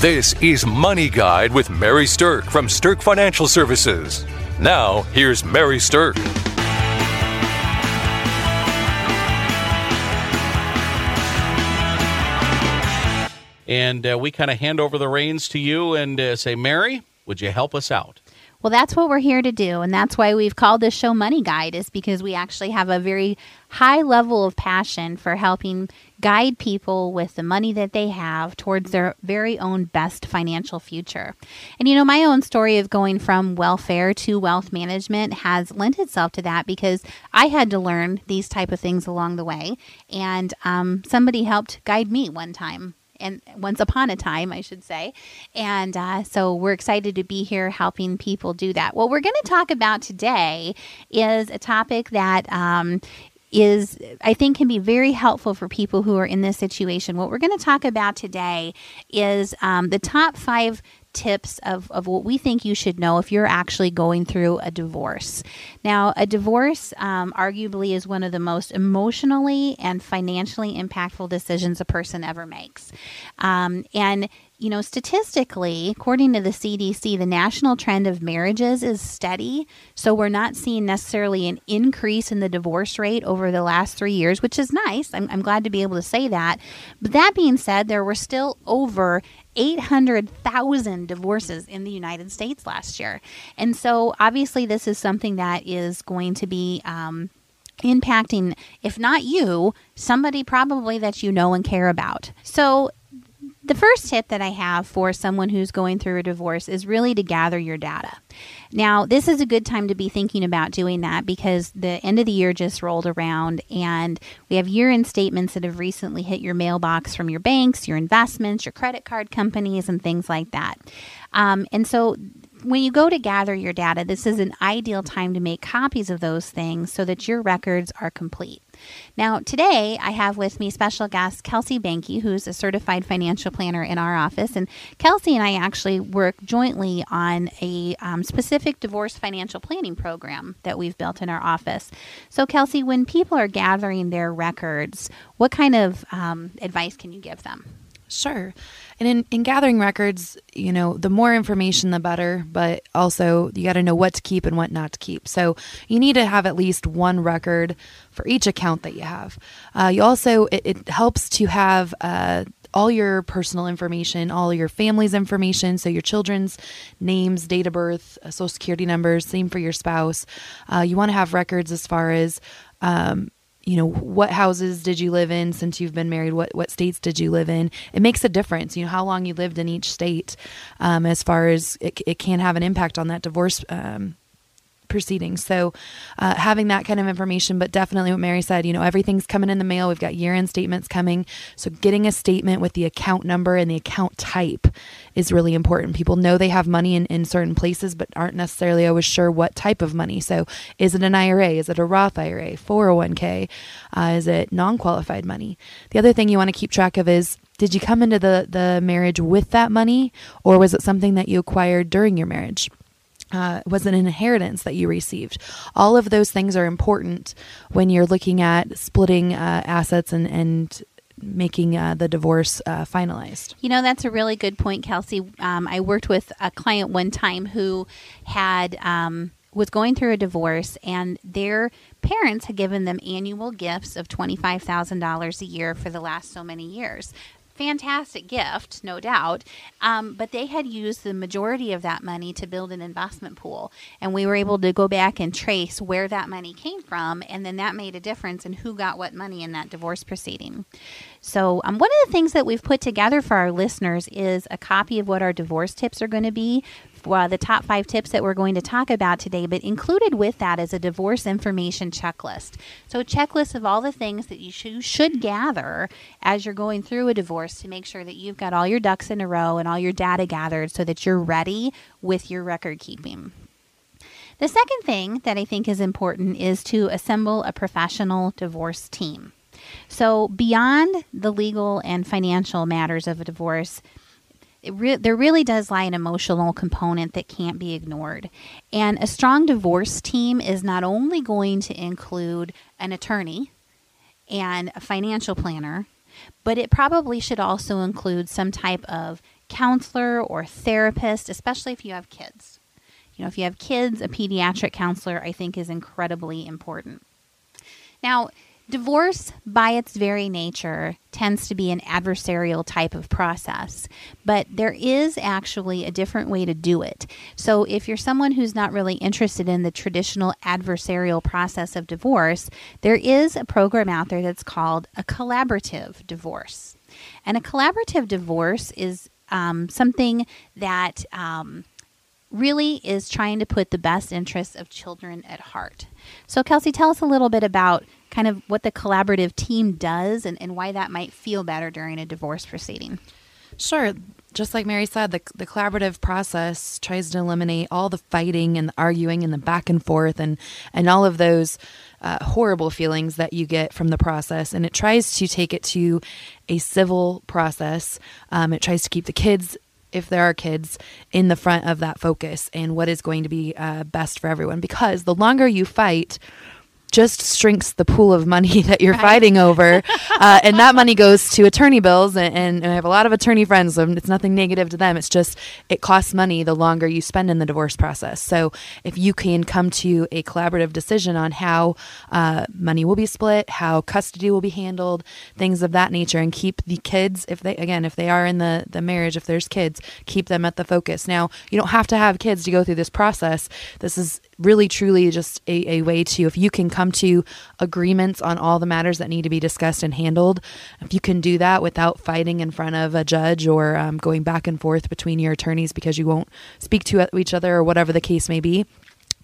This is Money Guide with Mary Stirk from Stirk Financial Services. Now, here's Mary Stirk. And uh, we kind of hand over the reins to you and uh, say, Mary, would you help us out? Well, that's what we're here to do. And that's why we've called this show Money Guide, is because we actually have a very high level of passion for helping guide people with the money that they have towards their very own best financial future. And you know, my own story of going from welfare to wealth management has lent itself to that because I had to learn these type of things along the way. And um, somebody helped guide me one time and once upon a time, I should say. And uh, so we're excited to be here helping people do that. What we're going to talk about today is a topic that um, is I think can be very helpful for people who are in this situation. What we're going to talk about today is um, the top five tips of, of what we think you should know if you're actually going through a divorce. Now, a divorce um, arguably is one of the most emotionally and financially impactful decisions a person ever makes. Um, and you know, statistically, according to the CDC, the national trend of marriages is steady. So we're not seeing necessarily an increase in the divorce rate over the last three years, which is nice. I'm, I'm glad to be able to say that. But that being said, there were still over 800,000 divorces in the United States last year. And so obviously, this is something that is going to be. Um, impacting, if not you, somebody probably that you know and care about. So, the first tip that I have for someone who's going through a divorce is really to gather your data. Now, this is a good time to be thinking about doing that because the end of the year just rolled around and we have year end statements that have recently hit your mailbox from your banks, your investments, your credit card companies, and things like that. Um, and so when you go to gather your data, this is an ideal time to make copies of those things so that your records are complete. Now, today I have with me special guest Kelsey Banky, who's a certified financial planner in our office. And Kelsey and I actually work jointly on a um, specific divorce financial planning program that we've built in our office. So, Kelsey, when people are gathering their records, what kind of um, advice can you give them? Sure. And in, in gathering records, you know, the more information, the better, but also you got to know what to keep and what not to keep. So you need to have at least one record for each account that you have. Uh, you also, it, it, helps to have, uh, all your personal information, all your family's information, so your children's names, date of birth, uh, social security numbers, same for your spouse. Uh, you want to have records as far as um, you know what houses did you live in since you've been married? What what states did you live in? It makes a difference you know how long you lived in each state um, as far as it, it can have an impact on that divorce um, proceedings. So, uh, having that kind of information, but definitely what Mary said, you know, everything's coming in the mail. We've got year end statements coming. So, getting a statement with the account number and the account type is really important. People know they have money in, in certain places, but aren't necessarily always sure what type of money. So, is it an IRA? Is it a Roth IRA? 401k? Uh, is it non qualified money? The other thing you want to keep track of is did you come into the, the marriage with that money, or was it something that you acquired during your marriage? Uh, was an inheritance that you received. All of those things are important when you're looking at splitting uh, assets and, and making uh, the divorce uh, finalized. You know, that's a really good point, Kelsey. Um, I worked with a client one time who had. Um, was going through a divorce and their parents had given them annual gifts of $25,000 a year for the last so many years fantastic gift, no doubt. Um, but they had used the majority of that money to build an investment pool. And we were able to go back and trace where that money came from. And then that made a difference in who got what money in that divorce proceeding. So, um, one of the things that we've put together for our listeners is a copy of what our divorce tips are going to be uh, the top five tips that we're going to talk about today, but included with that is a divorce information checklist. So, a checklist of all the things that you should gather as you're going through a divorce to make sure that you've got all your ducks in a row and all your data gathered so that you're ready with your record keeping. The second thing that I think is important is to assemble a professional divorce team. So, beyond the legal and financial matters of a divorce, Re- there really does lie an emotional component that can't be ignored. And a strong divorce team is not only going to include an attorney and a financial planner, but it probably should also include some type of counselor or therapist, especially if you have kids. You know, if you have kids, a pediatric counselor I think is incredibly important. Now, Divorce, by its very nature, tends to be an adversarial type of process, but there is actually a different way to do it. So, if you're someone who's not really interested in the traditional adversarial process of divorce, there is a program out there that's called a collaborative divorce. And a collaborative divorce is um, something that um, really is trying to put the best interests of children at heart. So, Kelsey, tell us a little bit about kind of what the collaborative team does and, and why that might feel better during a divorce proceeding. Sure. Just like Mary said, the, the collaborative process tries to eliminate all the fighting and the arguing and the back and forth and, and all of those uh, horrible feelings that you get from the process. And it tries to take it to a civil process. Um, it tries to keep the kids if there are kids in the front of that focus and what is going to be uh, best for everyone because the longer you fight just shrinks the pool of money that you're right. fighting over. uh, and that money goes to attorney bills. And, and, I have a lot of attorney friends, so it's nothing negative to them. It's just it costs money the longer you spend in the divorce process. So if you can come to a collaborative decision on how uh, money will be split, how custody will be handled, things of that nature, and keep the kids, if they, again, if they are in the, the marriage, if there's kids, keep them at the focus. Now, you don't have to have kids to go through this process. This is really, truly just a, a way to, if you can come to agreements on all the matters that need to be discussed and handled. If you can do that without fighting in front of a judge or um, going back and forth between your attorneys because you won't speak to each other or whatever the case may be,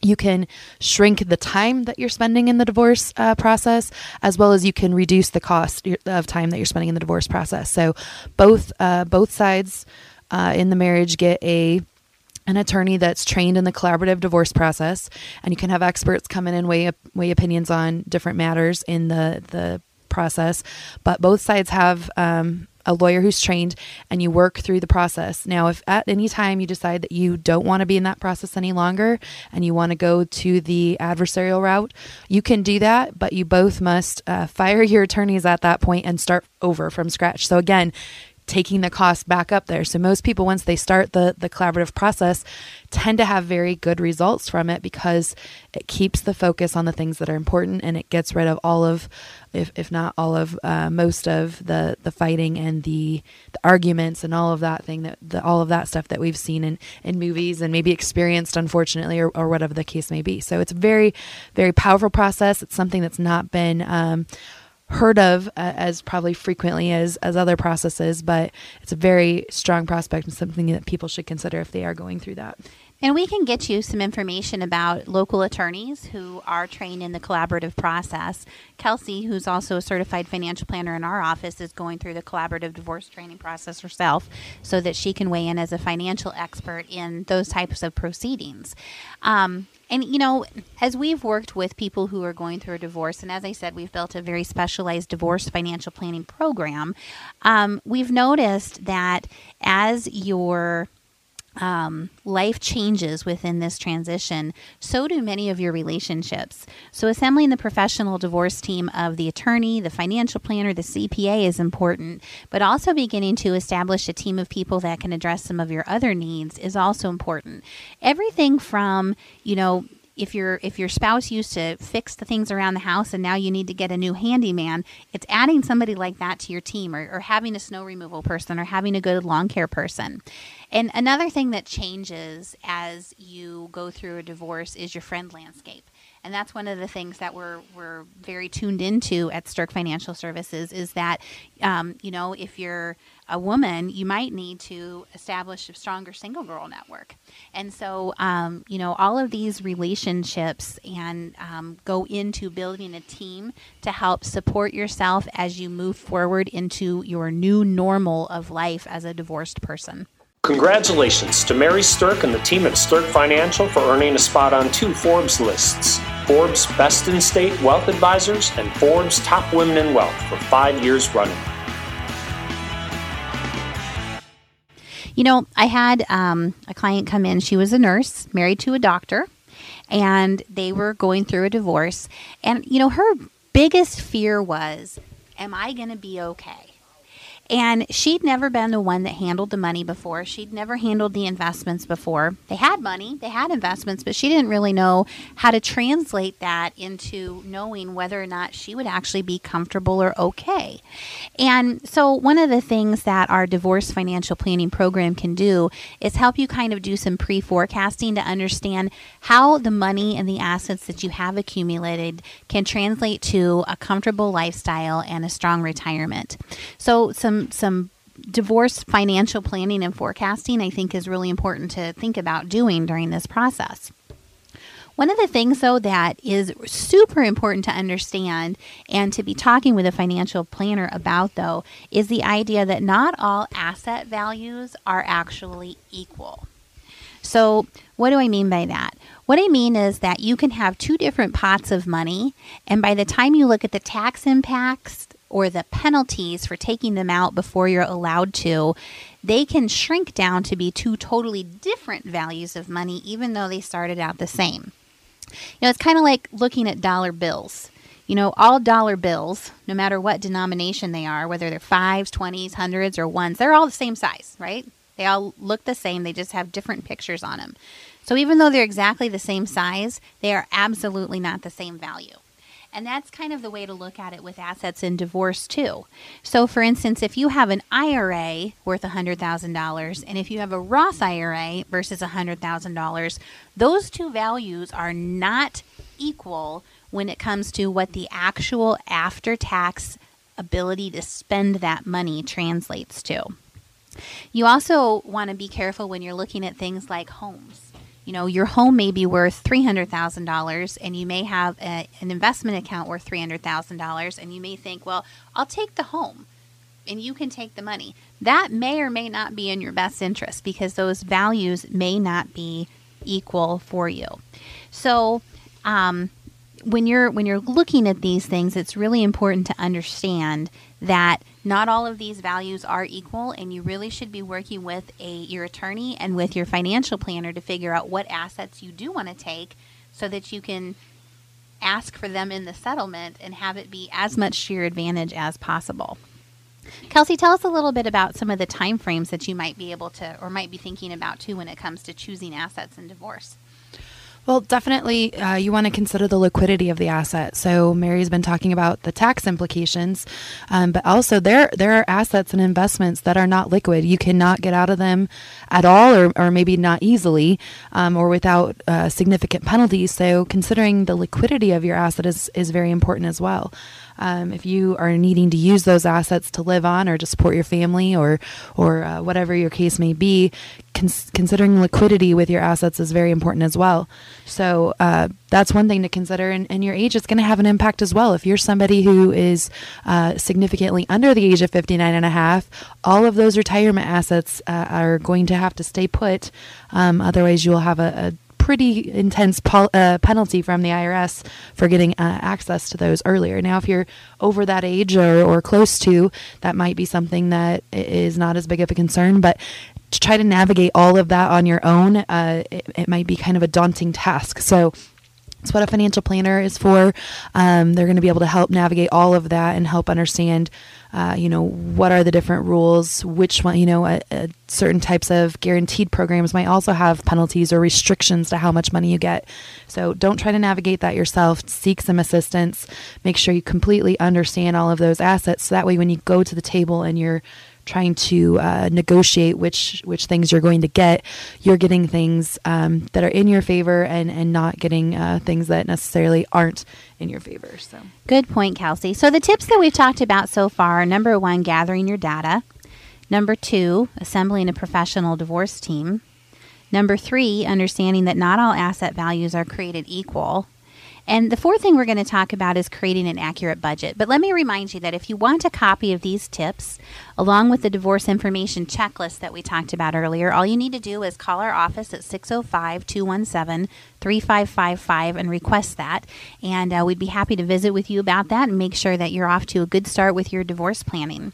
you can shrink the time that you're spending in the divorce uh, process as well as you can reduce the cost of time that you're spending in the divorce process so both uh, both sides uh, in the marriage get a an attorney that's trained in the collaborative divorce process, and you can have experts come in and weigh weigh opinions on different matters in the the process. But both sides have um, a lawyer who's trained, and you work through the process. Now, if at any time you decide that you don't want to be in that process any longer, and you want to go to the adversarial route, you can do that. But you both must uh, fire your attorneys at that point and start over from scratch. So again taking the cost back up there. So most people once they start the the collaborative process tend to have very good results from it because it keeps the focus on the things that are important and it gets rid of all of if, if not all of uh, most of the the fighting and the, the arguments and all of that thing that the, all of that stuff that we've seen in in movies and maybe experienced unfortunately or, or whatever the case may be. So it's a very very powerful process. It's something that's not been um, heard of uh, as probably frequently as as other processes, but it's a very strong prospect and something that people should consider if they are going through that. And we can get you some information about local attorneys who are trained in the collaborative process. Kelsey, who's also a certified financial planner in our office, is going through the collaborative divorce training process herself so that she can weigh in as a financial expert in those types of proceedings. Um, and you know, as we've worked with people who are going through a divorce, and as I said, we've built a very specialized divorce financial planning program, um, we've noticed that as your um, life changes within this transition, so do many of your relationships. So, assembling the professional divorce team of the attorney, the financial planner, the CPA is important, but also beginning to establish a team of people that can address some of your other needs is also important. Everything from, you know, if your if your spouse used to fix the things around the house and now you need to get a new handyman, it's adding somebody like that to your team or, or having a snow removal person or having a good lawn care person. And another thing that changes as you go through a divorce is your friend landscape. And that's one of the things that we're, we're very tuned into at Stirk Financial Services is that, um, you know, if you're a woman, you might need to establish a stronger single girl network. And so, um, you know, all of these relationships and um, go into building a team to help support yourself as you move forward into your new normal of life as a divorced person. Congratulations to Mary Stirk and the team at Stirk Financial for earning a spot on two Forbes lists Forbes Best in State Wealth Advisors and Forbes Top Women in Wealth for five years running. You know, I had um, a client come in. She was a nurse, married to a doctor, and they were going through a divorce. And, you know, her biggest fear was, Am I going to be okay? And she'd never been the one that handled the money before. She'd never handled the investments before. They had money, they had investments, but she didn't really know how to translate that into knowing whether or not she would actually be comfortable or okay. And so, one of the things that our divorce financial planning program can do is help you kind of do some pre forecasting to understand how the money and the assets that you have accumulated can translate to a comfortable lifestyle and a strong retirement. So, some some divorce financial planning and forecasting I think is really important to think about doing during this process. One of the things, though, that is super important to understand and to be talking with a financial planner about, though, is the idea that not all asset values are actually equal. So, what do I mean by that? What I mean is that you can have two different pots of money, and by the time you look at the tax impacts or the penalties for taking them out before you're allowed to, they can shrink down to be two totally different values of money, even though they started out the same. You know, it's kind of like looking at dollar bills. You know, all dollar bills, no matter what denomination they are, whether they're fives, twenties, hundreds, or ones, they're all the same size, right? They all look the same, they just have different pictures on them. So even though they're exactly the same size, they are absolutely not the same value. And that's kind of the way to look at it with assets in divorce, too. So, for instance, if you have an IRA worth $100,000 and if you have a Roth IRA versus $100,000, those two values are not equal when it comes to what the actual after tax ability to spend that money translates to. You also want to be careful when you're looking at things like homes you know, your home may be worth $300,000 and you may have a, an investment account worth $300,000 and you may think, well, I'll take the home and you can take the money. That may or may not be in your best interest because those values may not be equal for you. So, um, when you're when you're looking at these things, it's really important to understand that not all of these values are equal, and you really should be working with a your attorney and with your financial planner to figure out what assets you do want to take, so that you can ask for them in the settlement and have it be as much to your advantage as possible. Kelsey, tell us a little bit about some of the time frames that you might be able to or might be thinking about too when it comes to choosing assets in divorce. Well, definitely, uh, you want to consider the liquidity of the asset. So Mary's been talking about the tax implications, um, but also there there are assets and investments that are not liquid. You cannot get out of them at all, or, or maybe not easily, um, or without uh, significant penalties. So considering the liquidity of your asset is is very important as well. Um, if you are needing to use those assets to live on or to support your family or or uh, whatever your case may be, cons- considering liquidity with your assets is very important as well. So uh, that's one thing to consider. And, and your age is going to have an impact as well. If you're somebody who is uh, significantly under the age of 59 and a half, all of those retirement assets uh, are going to have to stay put. Um, otherwise, you will have a, a pretty intense pol- uh, penalty from the IRS for getting uh, access to those earlier. Now, if you're over that age or, or close to, that might be something that is not as big of a concern. But to try to navigate all of that on your own, uh, it, it might be kind of a daunting task. So, what a financial planner is for. Um, they're going to be able to help navigate all of that and help understand, uh, you know, what are the different rules, which one, you know, a, a certain types of guaranteed programs might also have penalties or restrictions to how much money you get. So don't try to navigate that yourself. Seek some assistance. Make sure you completely understand all of those assets. So that way, when you go to the table and you're trying to uh, negotiate which which things you're going to get, you're getting things um, that are in your favor and and not getting uh, things that necessarily aren't in your favor. So good point, Kelsey. So the tips that we've talked about so far: number one, gathering your data. Number two, assembling a professional divorce team. Number three, understanding that not all asset values are created equal. And the fourth thing we're going to talk about is creating an accurate budget. But let me remind you that if you want a copy of these tips, along with the divorce information checklist that we talked about earlier, all you need to do is call our office at 605 217 3555 and request that. And uh, we'd be happy to visit with you about that and make sure that you're off to a good start with your divorce planning.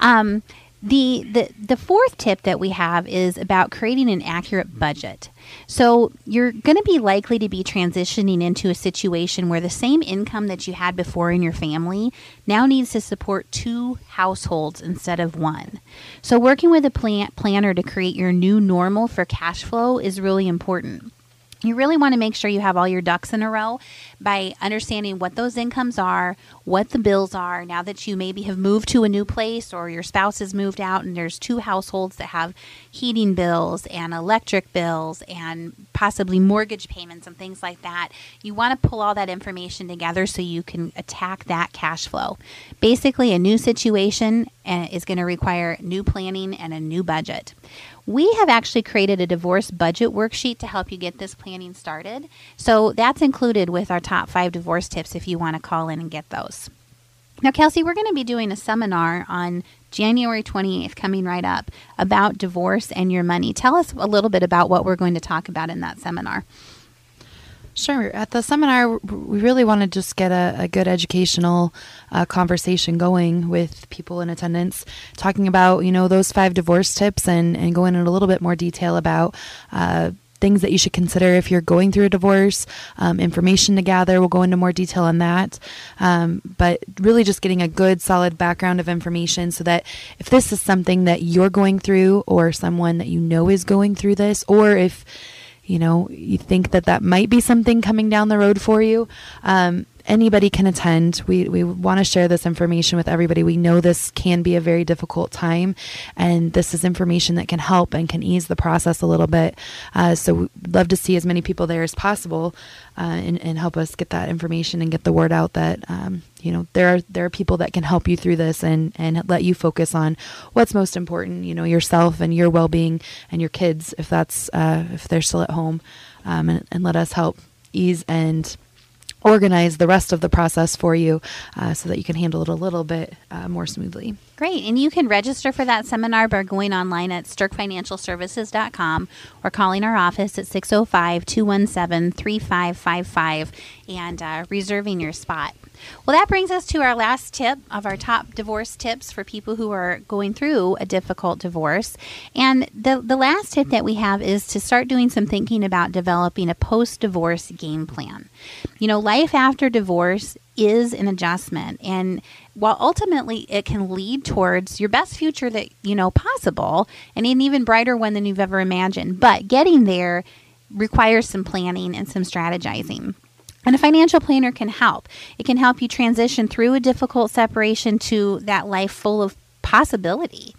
Um, The, the the fourth tip that we have is about creating an accurate budget. So you're going to be likely to be transitioning into a situation where the same income that you had before in your family now needs to support two households instead of one. So working with a plan- planner to create your new normal for cash flow is really important you really want to make sure you have all your ducks in a row by understanding what those incomes are, what the bills are. Now that you maybe have moved to a new place or your spouse has moved out and there's two households that have heating bills and electric bills and possibly mortgage payments and things like that, you want to pull all that information together so you can attack that cash flow. Basically, a new situation uh, is going to require new planning and a new budget. We have actually created a divorce budget worksheet to help you get this planning started. So that's included with our top five divorce tips if you want to call in and get those. Now, Kelsey, we're going to be doing a seminar on January 28th, coming right up, about divorce and your money. Tell us a little bit about what we're going to talk about in that seminar. Sure. At the seminar, we really want to just get a, a good educational uh, conversation going with people in attendance, talking about you know those five divorce tips and and going in a little bit more detail about. Uh, things that you should consider if you're going through a divorce, um, information to gather. We'll go into more detail on that. Um, but really, just getting a good, solid background of information so that if this is something that you're going through, or someone that you know is going through this, or if you know, you think that that might be something coming down the road for you, um, anybody can attend. We, we want to share this information with everybody. We know this can be a very difficult time, and this is information that can help and can ease the process a little bit. Uh, so we'd love to see as many people there as possible uh, and, and help us get that information and get the word out that um, you know there are there are people that can help you through this and and let you focus on what's most important. You know yourself and your well being and your kids if that's uh, if they're still at home, um, and, and let us help ease and organize the rest of the process for you uh, so that you can handle it a little bit uh, more smoothly. Great. And you can register for that seminar by going online at stirkfinancialservices.com or calling our office at 605 217 3555 and uh, reserving your spot. Well, that brings us to our last tip of our top divorce tips for people who are going through a difficult divorce. And the, the last tip that we have is to start doing some thinking about developing a post divorce game plan. You know, life after divorce is an adjustment and while ultimately it can lead towards your best future that you know possible and an even brighter one than you've ever imagined but getting there requires some planning and some strategizing and a financial planner can help. It can help you transition through a difficult separation to that life full of possibility.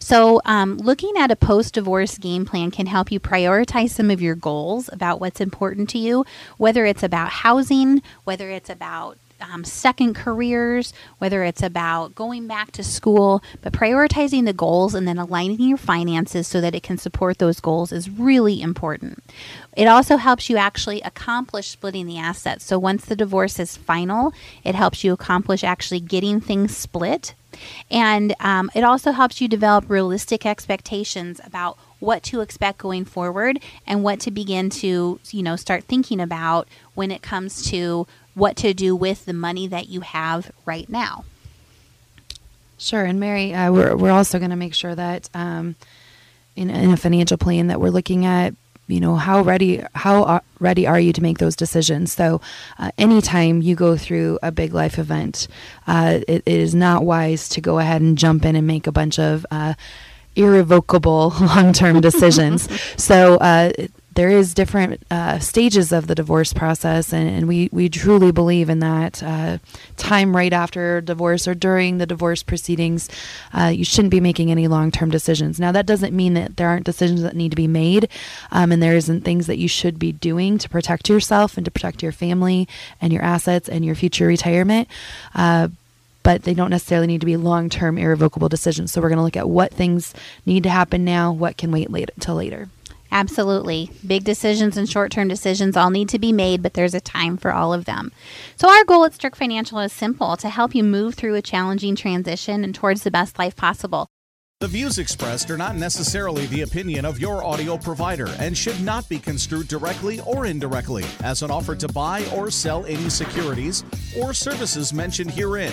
So, um, looking at a post divorce game plan can help you prioritize some of your goals about what's important to you, whether it's about housing, whether it's about um, second careers, whether it's about going back to school, but prioritizing the goals and then aligning your finances so that it can support those goals is really important. It also helps you actually accomplish splitting the assets. So once the divorce is final, it helps you accomplish actually getting things split. And um, it also helps you develop realistic expectations about what to expect going forward and what to begin to, you know, start thinking about when it comes to what to do with the money that you have right now. Sure, and Mary, uh, we're we're also going to make sure that um, in, in a financial plan that we're looking at you know how ready how ready are you to make those decisions so uh, anytime you go through a big life event uh, it, it is not wise to go ahead and jump in and make a bunch of uh, irrevocable long-term decisions so uh, there is different uh, stages of the divorce process, and, and, we, we truly believe in that uh, time right after divorce or during the divorce proceedings. Uh, you shouldn't be making any long term decisions. Now, that doesn't mean that there aren't decisions that need to be made, um, and there isn't things that you should be doing to protect yourself and to protect your family and your assets and your future retirement uh, but they don't necessarily need to be long term irrevocable decisions. So we're going to look at what things need to happen now, what can wait later, till later. Absolutely. Big decisions and short term decisions all need to be made, but there's a time for all of them. So, our goal at Stirk Financial is simple to help you move through a challenging transition and towards the best life possible. The views expressed are not necessarily the opinion of your audio provider and should not be construed directly or indirectly as an offer to buy or sell any securities or services mentioned herein.